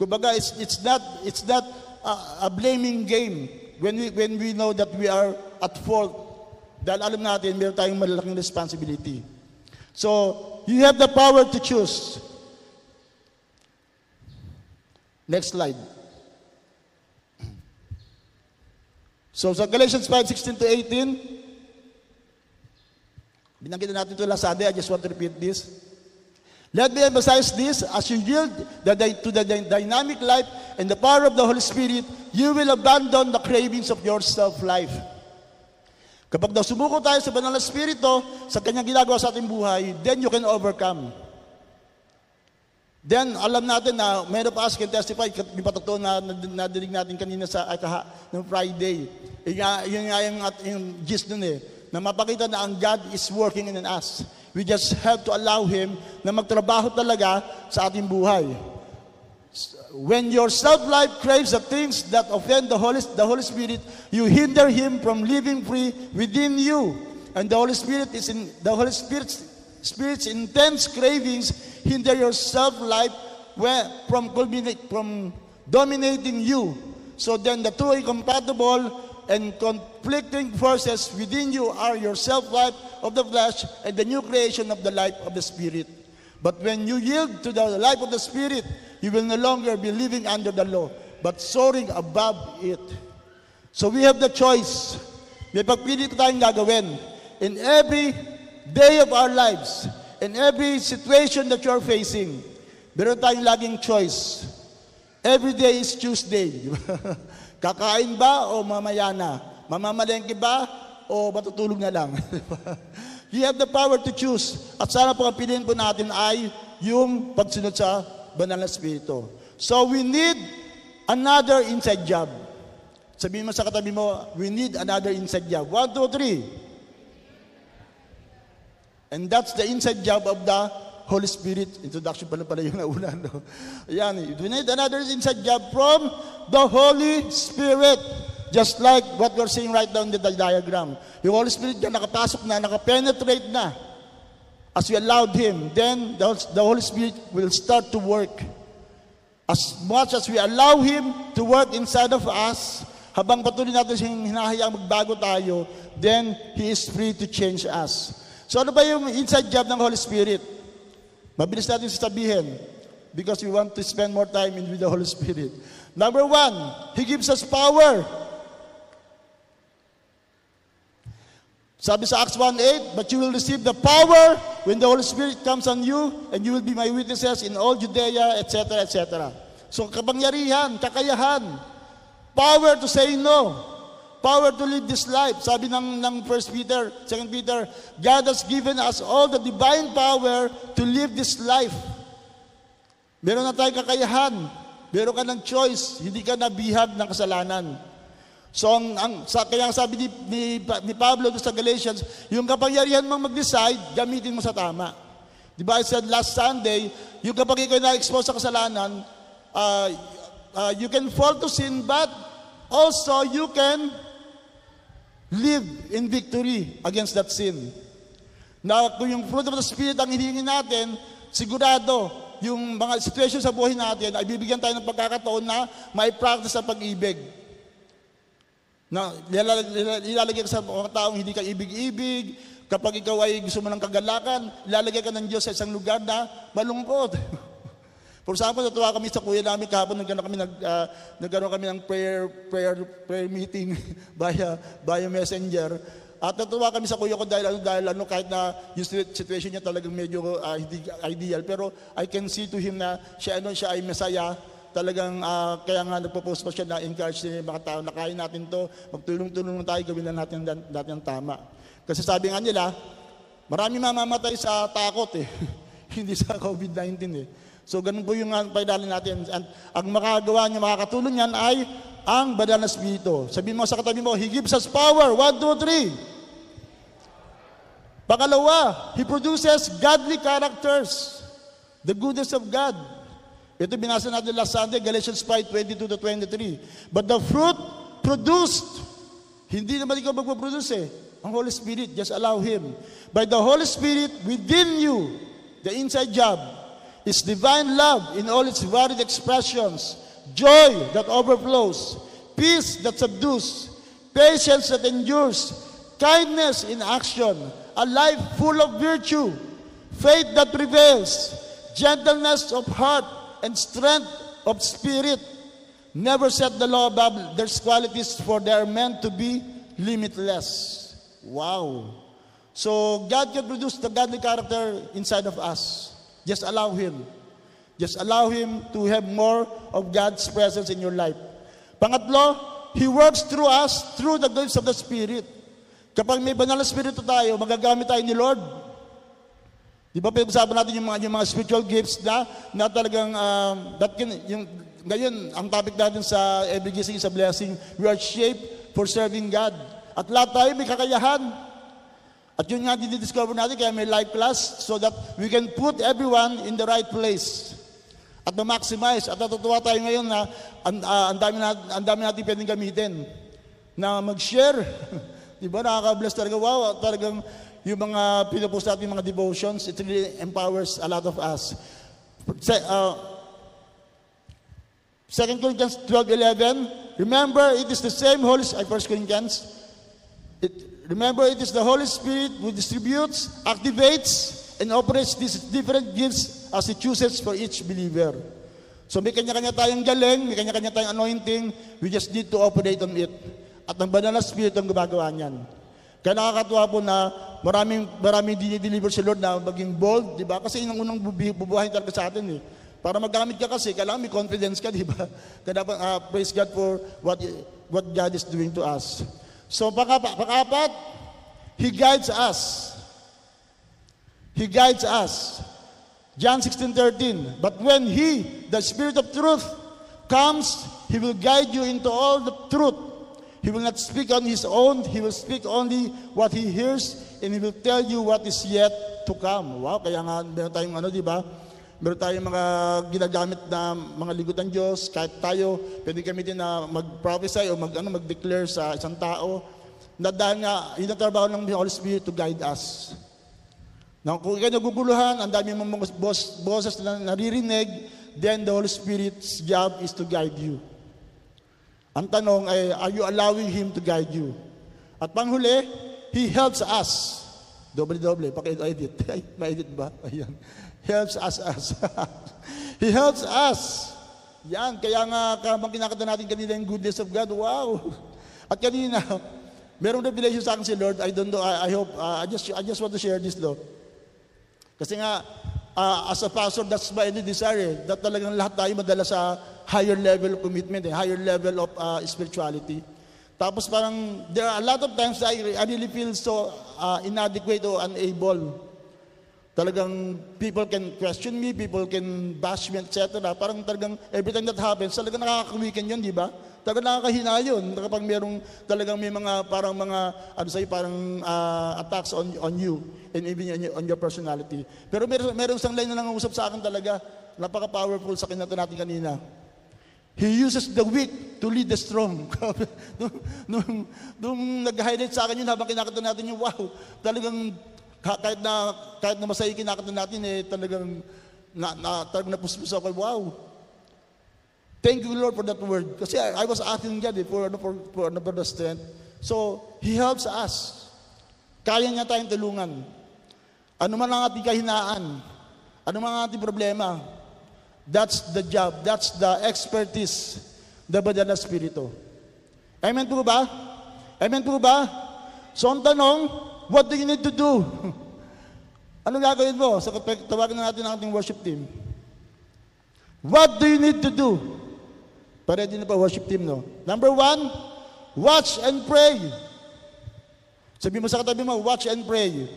Kumbaga, it's, it's not, it's not a, a blaming game when we, when we know that we are at fault. Dahil alam natin, meron tayong malalaking responsibility. So, you have the power to choose. Next slide. So, sa Galatians 5, 16 to 18, Binanggit na natin ito last Sunday. I just want to repeat this. Let me emphasize this. As you yield to the dy- dynamic life and the power of the Holy Spirit, you will abandon the cravings of your self-life. Kapag daw sumuko tayo sa banal na spirito, sa kanyang ginagawa sa ating buhay, then you can overcome. Then, alam natin na many of us can testify, yung patotoo na na- nadinig natin kanina sa ay, kaha, ng Friday. Yun nga, yun nga yung, at, yung gist nun eh, na mapakita na ang God is working in us. We just have to allow Him na magtrabaho talaga sa ating buhay. When your self-life craves the things that offend the Holy, the Holy Spirit, you hinder Him from living free within you. And the Holy Spirit is in the Holy Spirit's, Spirit's intense cravings hinder your self-life from from dominating you. So then the two incompatible and conflicting forces within you are your self-life of the flesh and the new creation of the life of the Spirit. But when you yield to the life of the Spirit, you will no longer be living under the law, but soaring above it. So we have the choice. May pagpili tayong gagawin. In every day of our lives, in every situation that you're facing, meron tayong laging choice. Every day is Tuesday. Kakain ba o mamaya na? Mamamalengke ba o matutulog na lang? You have the power to choose. At sana po ang piliin po natin ay yung pagsunod sa banal na spirito. So we need another inside job. Sabihin mo sa katabi mo, we need another inside job. One, two, three. And that's the inside job of the Holy Spirit. Introduction pala pala yung nauna. No? Ayan, we need another inside job from the Holy Spirit. Just like what we're seeing right now in the diagram. Yung Holy Spirit na nakapasok na, nakapenetrate na. As we allowed Him, then the, the Holy Spirit will start to work. As much as we allow Him to work inside of us, habang patuloy natin siyang hinahayang magbago tayo, then He is free to change us. So ano ba yung inside job ng Holy Spirit? Mabilis natin sasabihin because we want to spend more time with the Holy Spirit. Number one, He gives us power. Sabi sa Acts 1.8, But you will receive the power when the Holy Spirit comes on you, and you will be my witnesses in all Judea, etc., etc. So kapangyarihan, kakayahan. Power to say no. Power to live this life. Sabi ng, ng 1 Peter, 2 Peter, God has given us all the divine power to live this life. Meron na tayong kakayahan. Meron ka ng choice. Hindi ka nabihag ng kasalanan. So, ang, ang, sa, kaya sabi ni, ni, ni Pablo sa Galatians, yung kapangyarihan mong mag-decide, gamitin mo sa tama. Di ba, I said last Sunday, yung kapag ikaw na-expose sa kasalanan, uh, uh, you can fall to sin, but also you can live in victory against that sin. Na kung yung fruit of the Spirit ang hinihingi natin, sigurado, yung mga situation sa buhay natin, ay bibigyan tayo ng pagkakataon na may practice sa pag-ibig. Na ilalagay ka sa mga taong hindi ka ibig-ibig, kapag ikaw ay gusto mo ng kagalakan, ilalagay ka ng Diyos sa isang lugar na malungkot. For example, natuwa kami sa kuya namin kahapon, nagkaroon kami, nag, uh, nagkaroon kami ng prayer, prayer, prayer meeting via, via messenger. At natuwa kami sa kuya ko dahil ano, dahil ano, kahit na yung situation niya talagang medyo uh, hindi ideal. Pero I can see to him na siya, ano, siya ay masaya. Talagang uh, kaya nga nagpo-post pa siya na encourage niya yung mga tao na kaya natin to, magtulong-tulong tayo, gawin na natin, natin ang tama. Kasi sabi nga nila, marami mamamatay sa takot eh. hindi sa COVID-19 eh. So ganun po yung uh, paidalin natin. And ang makagawa niya, makakatulong niyan ay ang banal na spirito. Sabihin mo sa katabi mo, He gives us power. One, two, three. Pangalawa, He produces godly characters. The goodness of God. Ito binasa natin last Sunday, Galatians 5, 22 to 23. But the fruit produced, hindi naman ikaw magpo-produce eh. Ang Holy Spirit, just allow Him. By the Holy Spirit within you, the inside job, is divine love in all its varied expressions, joy that overflows, peace that subdues, patience that endures, kindness in action, a life full of virtue, faith that prevails, gentleness of heart, and strength of spirit. Never set the law above their qualities, for they are meant to be limitless. Wow. So God can produce the godly character inside of us. Just allow Him. Just allow Him to have more of God's presence in your life. Pangatlo, He works through us through the gifts of the Spirit. Kapag may banal na Espiritu tayo, magagamit tayo ni Lord. Di ba pinag-usapan natin yung mga, yung mga spiritual gifts na, na talagang, um, that can, yung, ngayon, ang topic natin sa Every Gising is a Blessing, we are shaped for serving God. At lahat tayo may kakayahan. At yun nga didi-discover natin kaya may life class so that we can put everyone in the right place. At ma-maximize. At natutuwa tayo ngayon na ang, uh, ang dami, na, ang dami natin pwedeng gamitin. Na mag-share. Di ba? Nakaka-bless talaga. Wow, talagang yung mga pinupost natin, mga devotions, it really empowers a lot of us. Se, uh, 2 Corinthians 12.11 Remember, it is the same Holy... Ay, 1 Corinthians. It, Remember, it is the Holy Spirit who distributes, activates, and operates these different gifts as He chooses for each believer. So may kanya-kanya tayong galing, may kanya-kanya tayong anointing, we just need to operate on it. At ang banal na Spirit ang gumagawa niyan. Kaya nakakatuwa po na maraming, maraming dinideliver si Lord na maging bold, di ba? Kasi yun ang unang bubuhayin talaga sa atin eh. Para magamit ka kasi, kailangan may confidence ka, di ba? Kaya dapat, uh, praise God for what, what God is doing to us. So pang-apat, pang He guides us. He guides us. John 16:13. But when He, the Spirit of truth, comes, He will guide you into all the truth. He will not speak on His own. He will speak only what He hears, and He will tell you what is yet to come. Wow, kaya nga meron tayong ano, di ba? Meron tayong mga ginagamit na mga lingkod ng Diyos. Kahit tayo, pwede kami din na mag-prophesy o mag, ano, mag-declare sa isang tao na dahil nga, yun ang trabaho ng Holy Spirit to guide us. Na kung ikaw naguguluhan, ang dami mong mga boses na naririnig, then the Holy Spirit's job is to guide you. Ang tanong ay, are you allowing Him to guide you? At panghuli, He helps us. Doble-doble, paki-edit. Ay, ma-edit ba? Ayan helps us us. He helps us. Yan, kaya nga habang kinakanta natin kanina yung goodness of God, wow. At kanina, merong revelation sa akin si Lord, I don't know, I, I hope, uh, I, just, I just want to share this, Lord. Kasi nga, uh, as a pastor, that's my desire, eh, that talagang lahat tayo madala sa higher level of commitment, eh, higher level of uh, spirituality. Tapos parang, there are a lot of times I, I really feel so uh, inadequate or unable. Talagang people can question me, people can bash me, etc. Parang talagang every time that happens, talagang nakaka-weekend yun, di ba? Talagang nakakahina yun. Kapag merong talagang may mga parang mga, ano sa'yo, parang uh, attacks on, on you and even on on your personality. Pero meron, meron isang line na nangungusap sa akin talaga, napaka-powerful sa kinata natin kanina. He uses the weak to lead the strong. nung, nung, nung nag-highlight sa akin yun habang kinakanta natin yung wow, talagang kahit na kahit na masaya kinakanta natin eh talagang na, na talagang napuspos ako wow. Thank you Lord for that word. Kasi I, I was asking God eh, for, for, for another strength. So, He helps us. Kaya niya tayong tulungan. Ano man ang ating kahinaan, ano man ang ating problema, That's the job. That's the expertise the Badala Espiritu. Amen po ba? Amen po ba? So ang tanong, what do you need to do? Anong gagawin mo? Sa tawagan na natin ang ating worship team. What do you need to do? Para din na pa worship team, no? Number one, watch and pray. Sabi mo sa katabi mo, watch and pray.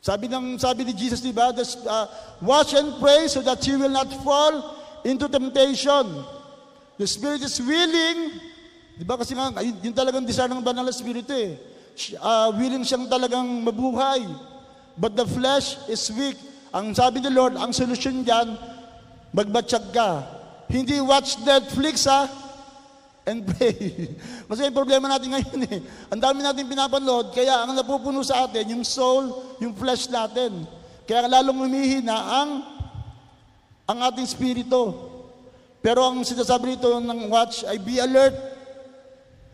Sabi ng sabi ni Jesus, di ba? Uh, watch and pray so that you will not fall into temptation. The spirit is willing. Di ba? Kasi nga, yun, yun talagang desire ng banal na spirito eh. Uh, willing siyang talagang mabuhay. But the flesh is weak. Ang sabi ni Lord, ang solusyon diyan, magbatsyag ka. Hindi watch Netflix ha and pray. Kasi yung problema natin ngayon eh. Ang dami natin pinapanood, kaya ang napupuno sa atin, yung soul, yung flesh natin. Kaya lalong humihina ang ang ating spirito. Pero ang sinasabi nito ng watch ay be alert.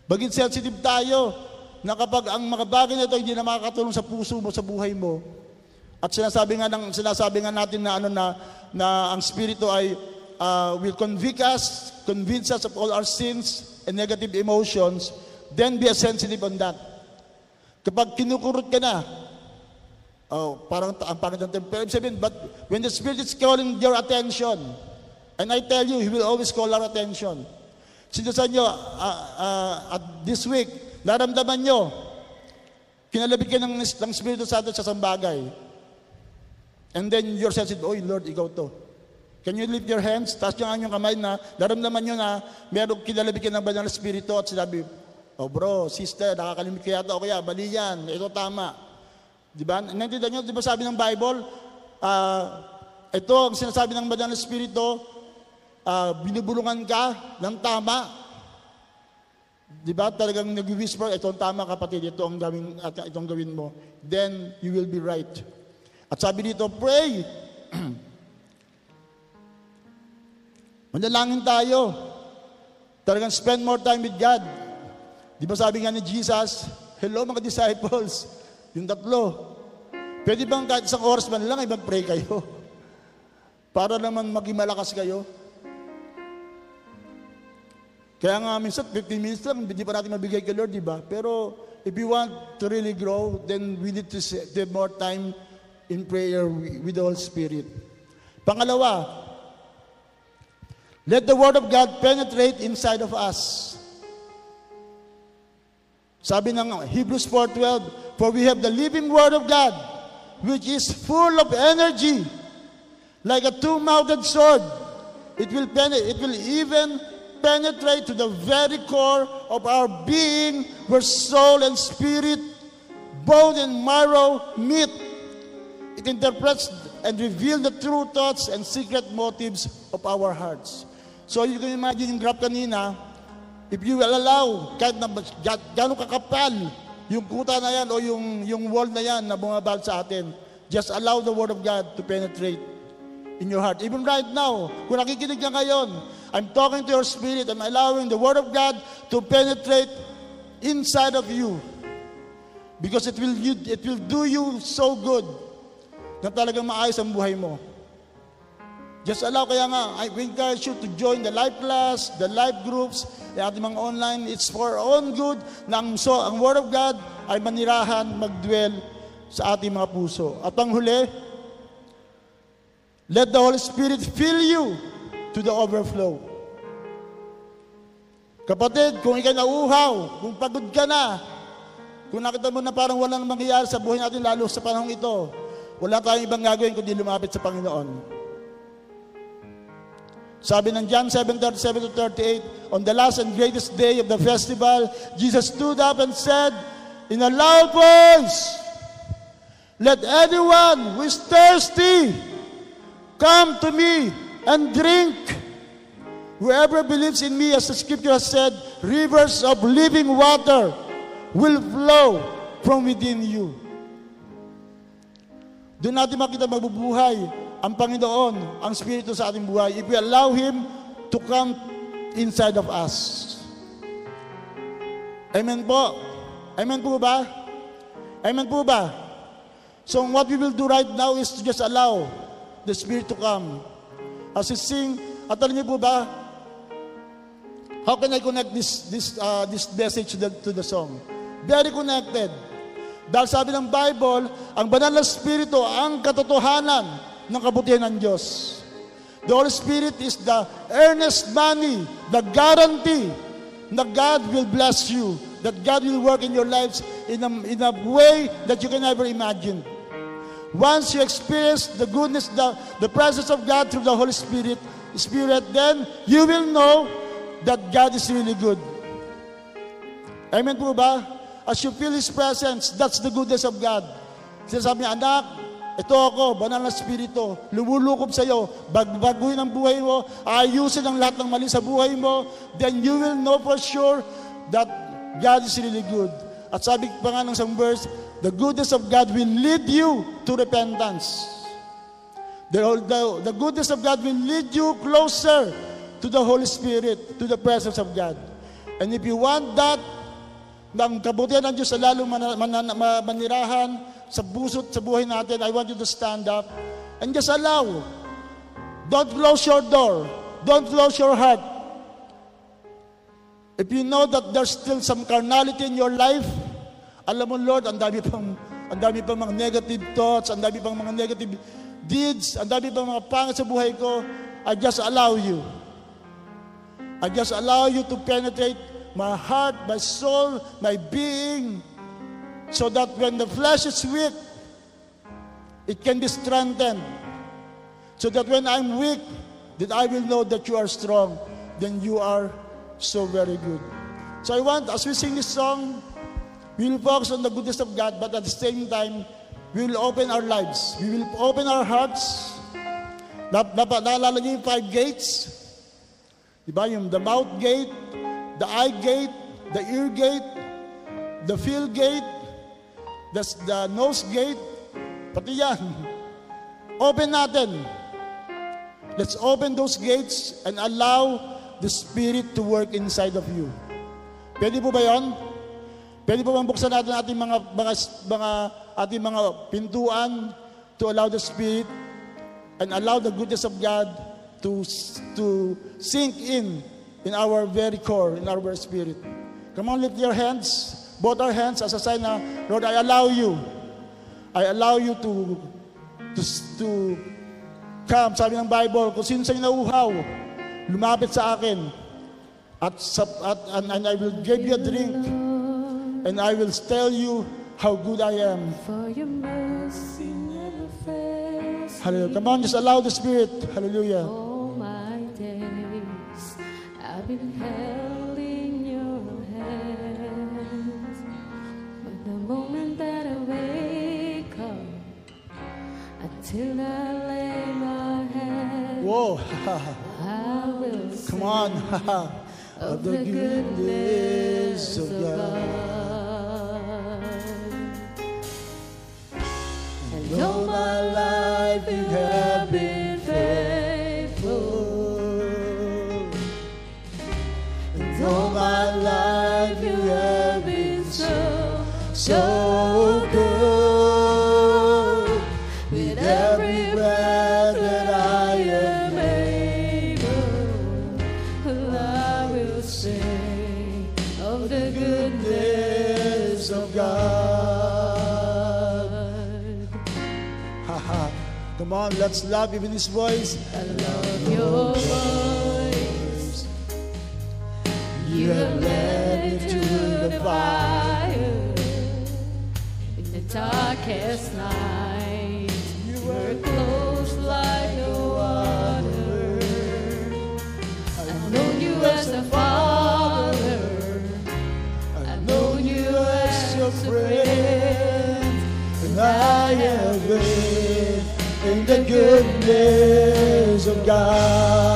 Bagit sensitive tayo na kapag ang mga bagay na ito hindi na makakatulong sa puso mo, sa buhay mo. At sinasabi nga ng sinasabi nga natin na ano na na ang spirito ay uh, will convict us, convince us of all our sins and negative emotions, then be sensitive on that. Kapag kinukurot ka na, oh, parang ang pangit ng sabihin, but when the Spirit is calling your attention, and I tell you, He will always call our attention. Sino sa inyo, uh, uh, at this week, naramdaman nyo, kinalabit ka ng, ng Spirito Santo sa isang bagay. And then you're sensitive, oh Lord, ikaw to. Can you lift your hands? Taas nyo ang kamay na naramdaman nyo na merong kinalabigyan ng banal na spirito at sinabi, oh bro, sister, nakakalimit kaya ito. O kaya, mali yan. Ito tama. Di ba? Naintindihan nyo? Di ba sabi ng Bible, uh, ito ang sinasabi ng banal na spirito, uh, binubulungan ka ng tama. Di ba? Talagang nag-whisper, ito ang tama kapatid, ito ang gawin, itong gawin mo. Then, you will be right. At sabi dito, pray. Manalangin tayo. Talagang spend more time with God. Di ba sabi nga ni Jesus, hello mga disciples, yung tatlo. Pwede bang kahit isang oras man lang ay mag-pray kayo? Para naman maging malakas kayo. Kaya nga minsan 15 minutes lang, hindi pa natin mabigay kay Lord, di ba? Pero if you want to really grow, then we need to have more time in prayer with the Holy Spirit. Pangalawa, Let the Word of God penetrate inside of us. Sabi ng Hebrews 4.12, For we have the living Word of God, which is full of energy, like a two-mouthed sword. It will, it will even penetrate to the very core of our being, where soul and spirit, bone and marrow meet. It interprets and reveals the true thoughts and secret motives of our hearts. So you can imagine yung graph kanina, if you will allow, kahit na gano'ng kakapal, yung kuta na yan o yung, yung wall na yan na bumabal sa atin, just allow the Word of God to penetrate in your heart. Even right now, kung nakikinig ka ngayon, I'm talking to your spirit, I'm allowing the Word of God to penetrate inside of you. Because it will, it will do you so good na talagang maayos ang buhay mo. Just allow, kaya nga, I encourage you to join the life class, the life groups, the ating mga online. It's for our own good na ang, so, ang Word of God ay manirahan, magdwell sa ating mga puso. At ang huli, let the Holy Spirit fill you to the overflow. Kapatid, kung ikay nauuhaw, kung pagod ka na, kung nakita mo na parang walang mangyayari sa buhay natin lalo sa panahong ito, wala tayong ibang gagawin kundi lumapit sa Panginoon. Sabi ng John 7:37 to 38, on the last and greatest day of the festival, Jesus stood up and said in a loud voice, Let anyone who is thirsty come to me and drink. Whoever believes in me, as the scripture has said, rivers of living water will flow from within you. Doon natin makita magbubuhay ang Panginoon, ang Espiritu sa ating buhay. If we allow Him to come inside of us. Amen po. Amen po ba? Amen po ba? So what we will do right now is to just allow the Spirit to come. As we sing, at alam niyo po ba, How can I connect this this uh, this message to the, to the song? Very connected. Dahil sabi ng Bible, ang banal na spirito ang katotohanan ng kabutihan ng Diyos. The Holy Spirit is the earnest money, the guarantee that God will bless you, that God will work in your lives in a, in a way that you can never imagine. Once you experience the goodness, the, the presence of God through the Holy Spirit, Spirit, then you will know that God is really good. Amen po ba? As you feel His presence, that's the goodness of God. Sinasabi niya, anak, ito ako, banal na spirito, lumulukob sa iyo, bagbaguhin ang buhay mo, ayusin ang lahat ng mali sa buhay mo, then you will know for sure that God is really good. At sabi pa nga ng isang verse, the goodness of God will lead you to repentance. The, the, the goodness of God will lead you closer to the Holy Spirit, to the presence of God. And if you want that, ng kabutihan ng Diyos sa lalong man, man, man, manirahan sa busot sa buhay natin, I want you to stand up and just allow. Don't close your door. Don't close your heart. If you know that there's still some carnality in your life, alam mo Lord, ang dami pang ang dami pang mga negative thoughts, ang dami pang mga negative deeds, ang dami pang mga pangit sa buhay ko, I just allow you. I just allow you to penetrate my heart, my soul, my being, so that when the flesh is weak, it can be strengthened. So that when I'm weak, that I will know that you are strong, then you are so very good. So I want, as we sing this song, we will focus on the goodness of God, but at the same time, we will open our lives. We will open our hearts. Naalala niyo yung five gates? Diba? Yung the mouth gate, the eye gate, the ear gate, the feel gate, the, the nose gate, pati yan. Open natin. Let's open those gates and allow the Spirit to work inside of you. Pwede po ba yon? Pwede po bang buksan natin ating mga, mga, mga, ating mga pintuan to allow the Spirit and allow the goodness of God to, to sink in in our very core, in our very spirit. Come on, lift your hands, both our hands as a sign na, Lord, I allow you. I allow you to, to, to come. Sabi ng Bible, kung sino sa'yo nauhaw, lumapit sa akin. At, at, and, and I will give you a drink. And I will tell you how good I am. For your mercy never fails. Hallelujah. Come on, just allow the Spirit. Hallelujah. Been held in your hands. From the moment that I wake up until I lay my head, Whoa. I will Come on. of the goodness of God. And all my life you have been Come on, let's love even his voice. I love your voice. You have led me to the fire in the darkest night. You were close like no water. I've known you as a father. I've known you as your friend, and I have been in the goodness of God.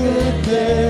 Goodness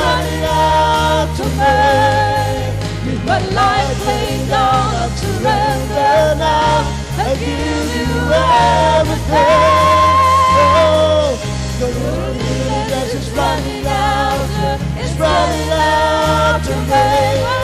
running after me. With my life laid down, I surrender now. I give you everything. Oh, Your goodness is running after, it's running after me. Your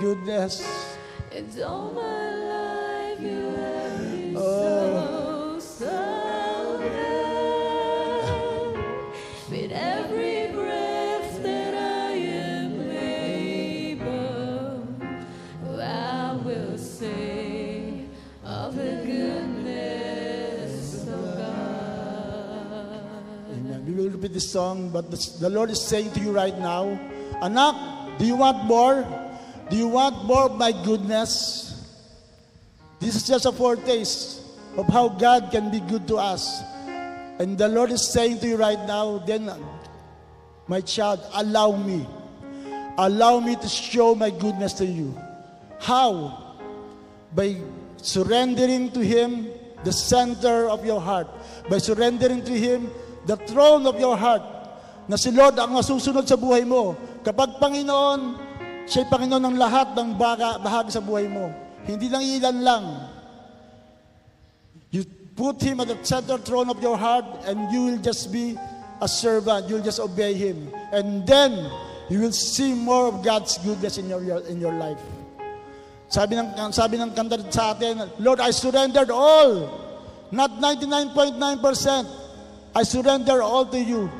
goodness. It's all my life you have been Oh. so, so good. With every breath that I am able, I will sing of the goodness of God. Amen. We will repeat this song, but the, the Lord is saying to you right now, Anak, do you want more? Do you want more of my goodness? This is just a foretaste of how God can be good to us. And the Lord is saying to you right now, then, my child, allow me. Allow me to show my goodness to you. How? By surrendering to Him the center of your heart. By surrendering to Him the throne of your heart. Na si Lord ang masusunod sa buhay mo. Kapag Panginoon, siya'y Panginoon ng lahat ng baga, bahagi sa buhay mo. Hindi lang ilan lang. You put Him at the center throne of your heart and you will just be a servant. You'll just obey Him. And then, you will see more of God's goodness in your, in your life. Sabi ng, sabi ng kanta sa atin, Lord, I surrendered all. Not 99.9%. I surrender all to you.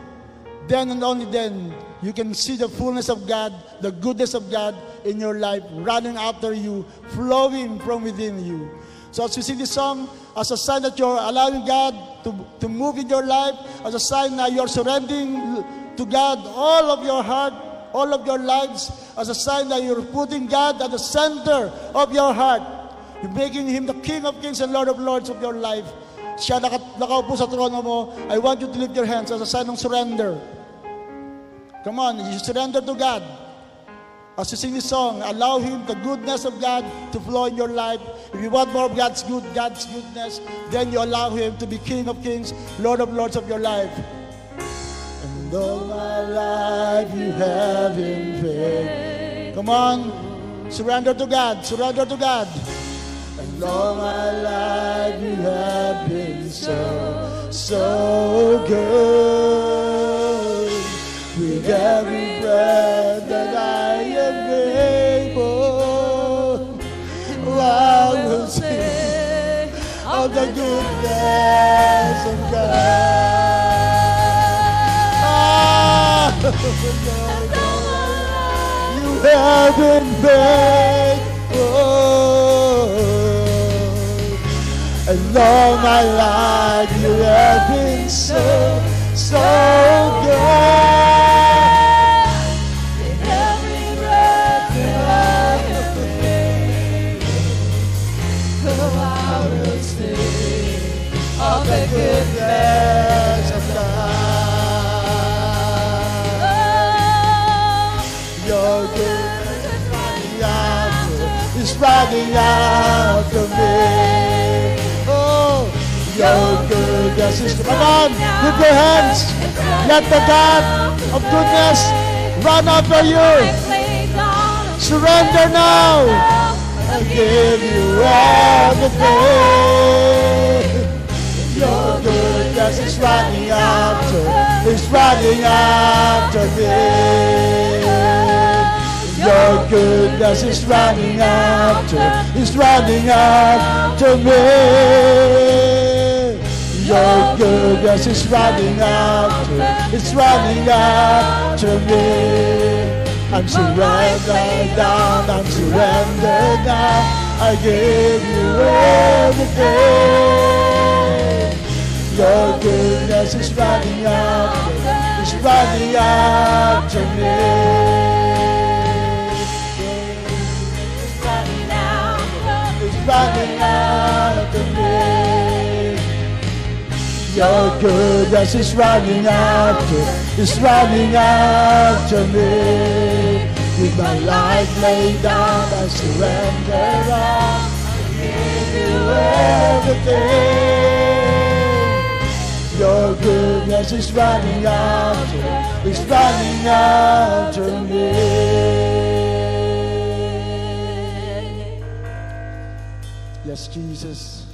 Then and only then, you can see the fullness of God, the goodness of God in your life, running after you, flowing from within you. So as we sing this song, as a sign that you're allowing God to, to move in your life, as a sign that you're surrendering to God all of your heart, all of your lives, as a sign that you're putting God at the center of your heart. You're making Him the King of Kings and Lord of Lords of your life. Siya naka, nakaupo sa trono mo, I want you to lift your hands as a sign of surrender. Come on, you surrender to God. As you sing this song, allow Him the goodness of God to flow in your life. If you want more of God's good, God's goodness, then you allow Him to be King of Kings, Lord of Lords of your life. And all my life you have in faith. Come on, surrender to God, surrender to God. And all my life you have been so, so good. With every breath that I am able, I will sing of the goodness of God. You have been faithful. And all my life you have been so, so good. Goodness of God. of Your goodness running out, is running me. Oh, your goodness is come on, lift your hands. Let the God of goodness run after you. Surrender now. I give you everything. Goodness is running after, is running after me. Your goodness is running after, is running after me. Your goodness is running after, it's running after me. I'm surrendered down, I'm surrendered. I give you everything. Your goodness is running after, is running after me. It's running after me. Your goodness is running after, is running after me. With my life laid down, I surrender all. I give you everything. Your goodness is running after, is running after me. Yes, Jesus.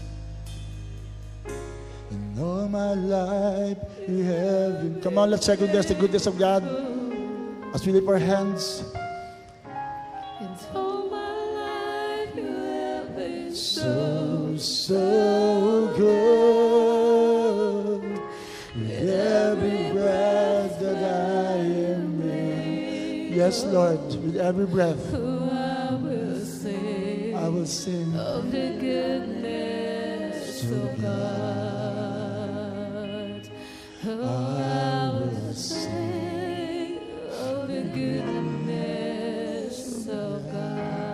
In all my life you have been. Come on, let's goodness, the goodness of God. As we lift our hands. all my life you have been So, so good. Yes, Lord, with every breath who I will sing I will sing. of the goodness of God. Oh, I will sing of the goodness of God.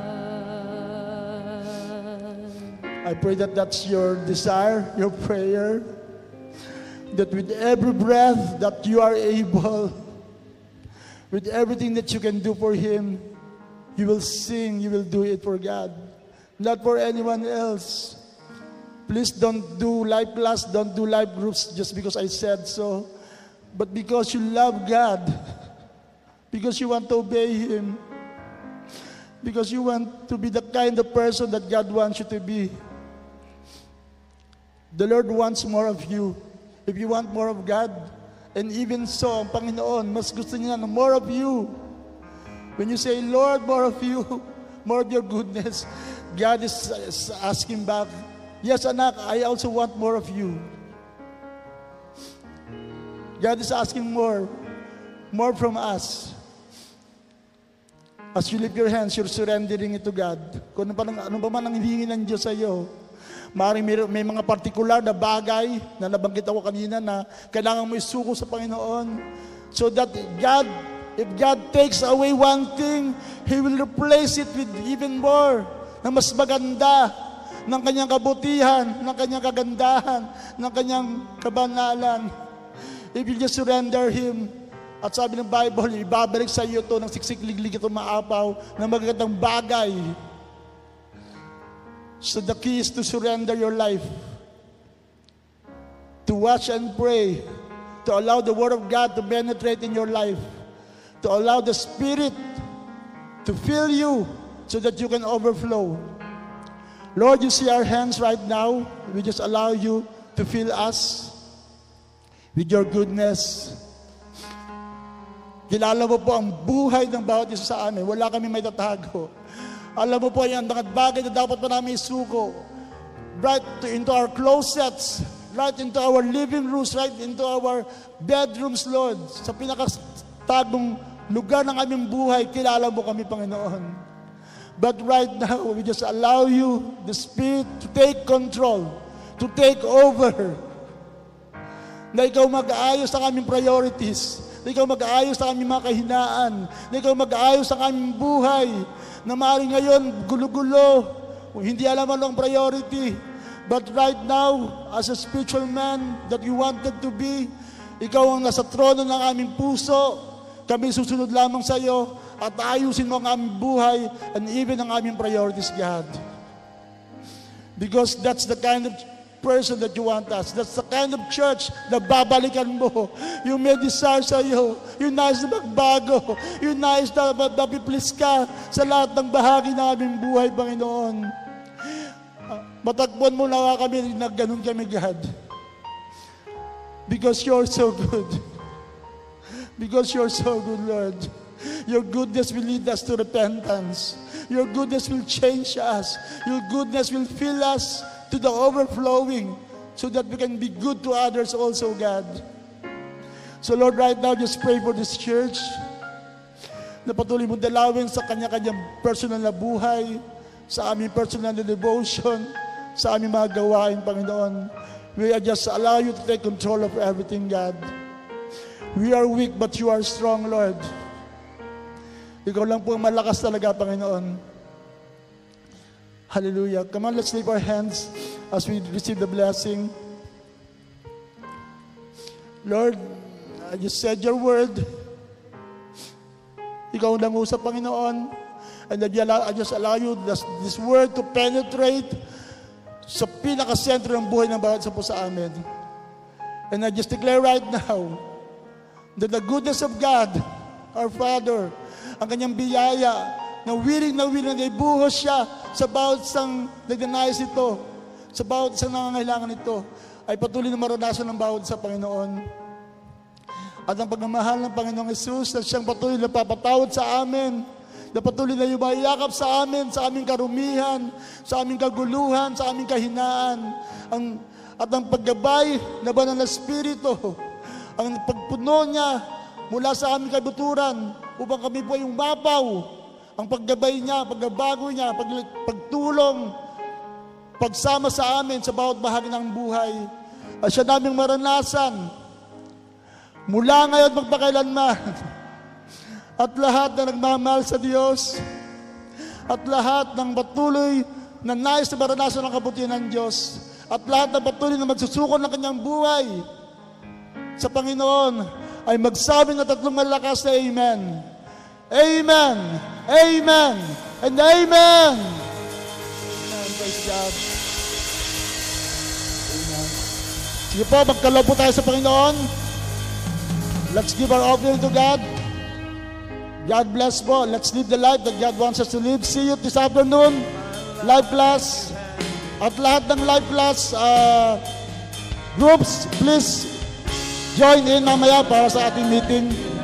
I pray that that's your desire, your prayer. That with every breath that you are able, with everything that you can do for Him, you will sing, you will do it for God, not for anyone else. Please don't do life plus, don't do life groups just because I said so, but because you love God, because you want to obey Him, because you want to be the kind of person that God wants you to be. The Lord wants more of you. If you want more of God, and even so, ang Panginoon, mas gusto niya ng more of you. When you say, Lord, more of you, more of your goodness, God is, asking back, Yes, anak, I also want more of you. God is asking more, more from us. As you lift your hands, you're surrendering it to God. Kung ano, pa, ano man ang hinihingi ng Diyos sa iyo, Maring may, may mga partikular na bagay na nabanggit ako kanina na kailangan mo isuko sa Panginoon. So that God, if God takes away one thing, He will replace it with even more na mas maganda ng kanyang kabutihan, ng kanyang kagandahan, ng kanyang kabanalan. If you just surrender Him, at sabi ng Bible, ibabalik sa iyo to ng siksik-liglig ito maapaw ng magagandang bagay. So the key is to surrender your life. To watch and pray. To allow the Word of God to penetrate in your life. To allow the Spirit to fill you so that you can overflow. Lord, you see our hands right now. We just allow you to fill us with your goodness. Kilala mo po ang buhay ng bawat isa sa amin. Wala kami may tatago. Alam mo po yan, mga bagay na dapat pa namin isuko. Right to, into our closets, right into our living rooms, right into our bedrooms, Lord. Sa pinakatagong lugar ng aming buhay, kilala mo kami, Panginoon. But right now, we just allow you, the Spirit, to take control, to take over. Na ikaw mag-aayos ng aming priorities, na ikaw mag-aayos ng aming mga kahinaan, na ikaw mag-aayos ng aming buhay, na maaaring ngayon gulo-gulo, hindi alam ano ang priority. But right now, as a spiritual man that you wanted to be, ikaw ang nasa trono ng aming puso, kami susunod lamang sa iyo, at ayusin mo ang aming buhay and even ang aming priorities, God. Because that's the kind of person that you want us. That's the kind of church na babalikan mo. Yung may desire sa iyo. Yung nais na magbago. Yung nais na mapiplis ka sa lahat ng bahagi ng aming buhay, Panginoon. Ah, Matagpuan mo na kami na ganun kami, God. Because you're so good. Because you're so good, Lord. Your goodness will lead us to repentance. Your goodness will change us. Your goodness will fill us to the overflowing so that we can be good to others also, God. So Lord, right now, just pray for this church na patuloy mong dalawin sa kanya-kanyang personal na buhay, sa aming personal na devotion, sa aming mga gawain, Panginoon. We are just allow you to take control of everything, God. We are weak, but you are strong, Lord. Ikaw lang po ang malakas talaga, Panginoon. Hallelujah. Come on, let's lift our hands as we receive the blessing. Lord, I just said your word. Ikaw ang nangusap, Panginoon. And I just allow you this, this word to penetrate sa pinakasentro ng buhay ng bawat isa po sa amin. And I just declare right now that the goodness of God, our Father, ang kanyang biyaya, na willing na willing na ibuhos siya sa bawat isang nagnanais ito, sa bawat isang nangangailangan ito, ay patuloy na maranasan ng bawat sa Panginoon. At ang pagmamahal ng Panginoong Yesus na siyang patuloy na papatawad sa amin, na patuloy na yumayakap sa amin, sa aming karumihan, sa aming kaguluhan, sa aming kahinaan, ang, at ang paggabay na banal na Espiritu, ang pagpuno niya mula sa aming kabuturan upang kami po yung mapaw, ang paggabay niya, pagbabago niya, pag, pagtulong, pagsama sa amin sa bawat bahagi ng buhay. At siya naming maranasan mula ngayon magpakailanman. At lahat na nagmamahal sa Diyos, at lahat ng patuloy na nais na maranasan ng kabutihan ng Diyos, at lahat na patuloy na magsusuko ng kanyang buhay sa Panginoon, ay magsabi na tatlong malakas na Amen. Amen. Amen. And Amen. Amen. Praise God. Amen. Sige po, magkalaw po tayo sa Panginoon. Let's give our offering to God. God bless po. Let's live the life that God wants us to live. See you this afternoon. Live class. At lahat ng live class uh, groups, please join in mamaya para sa ating meeting.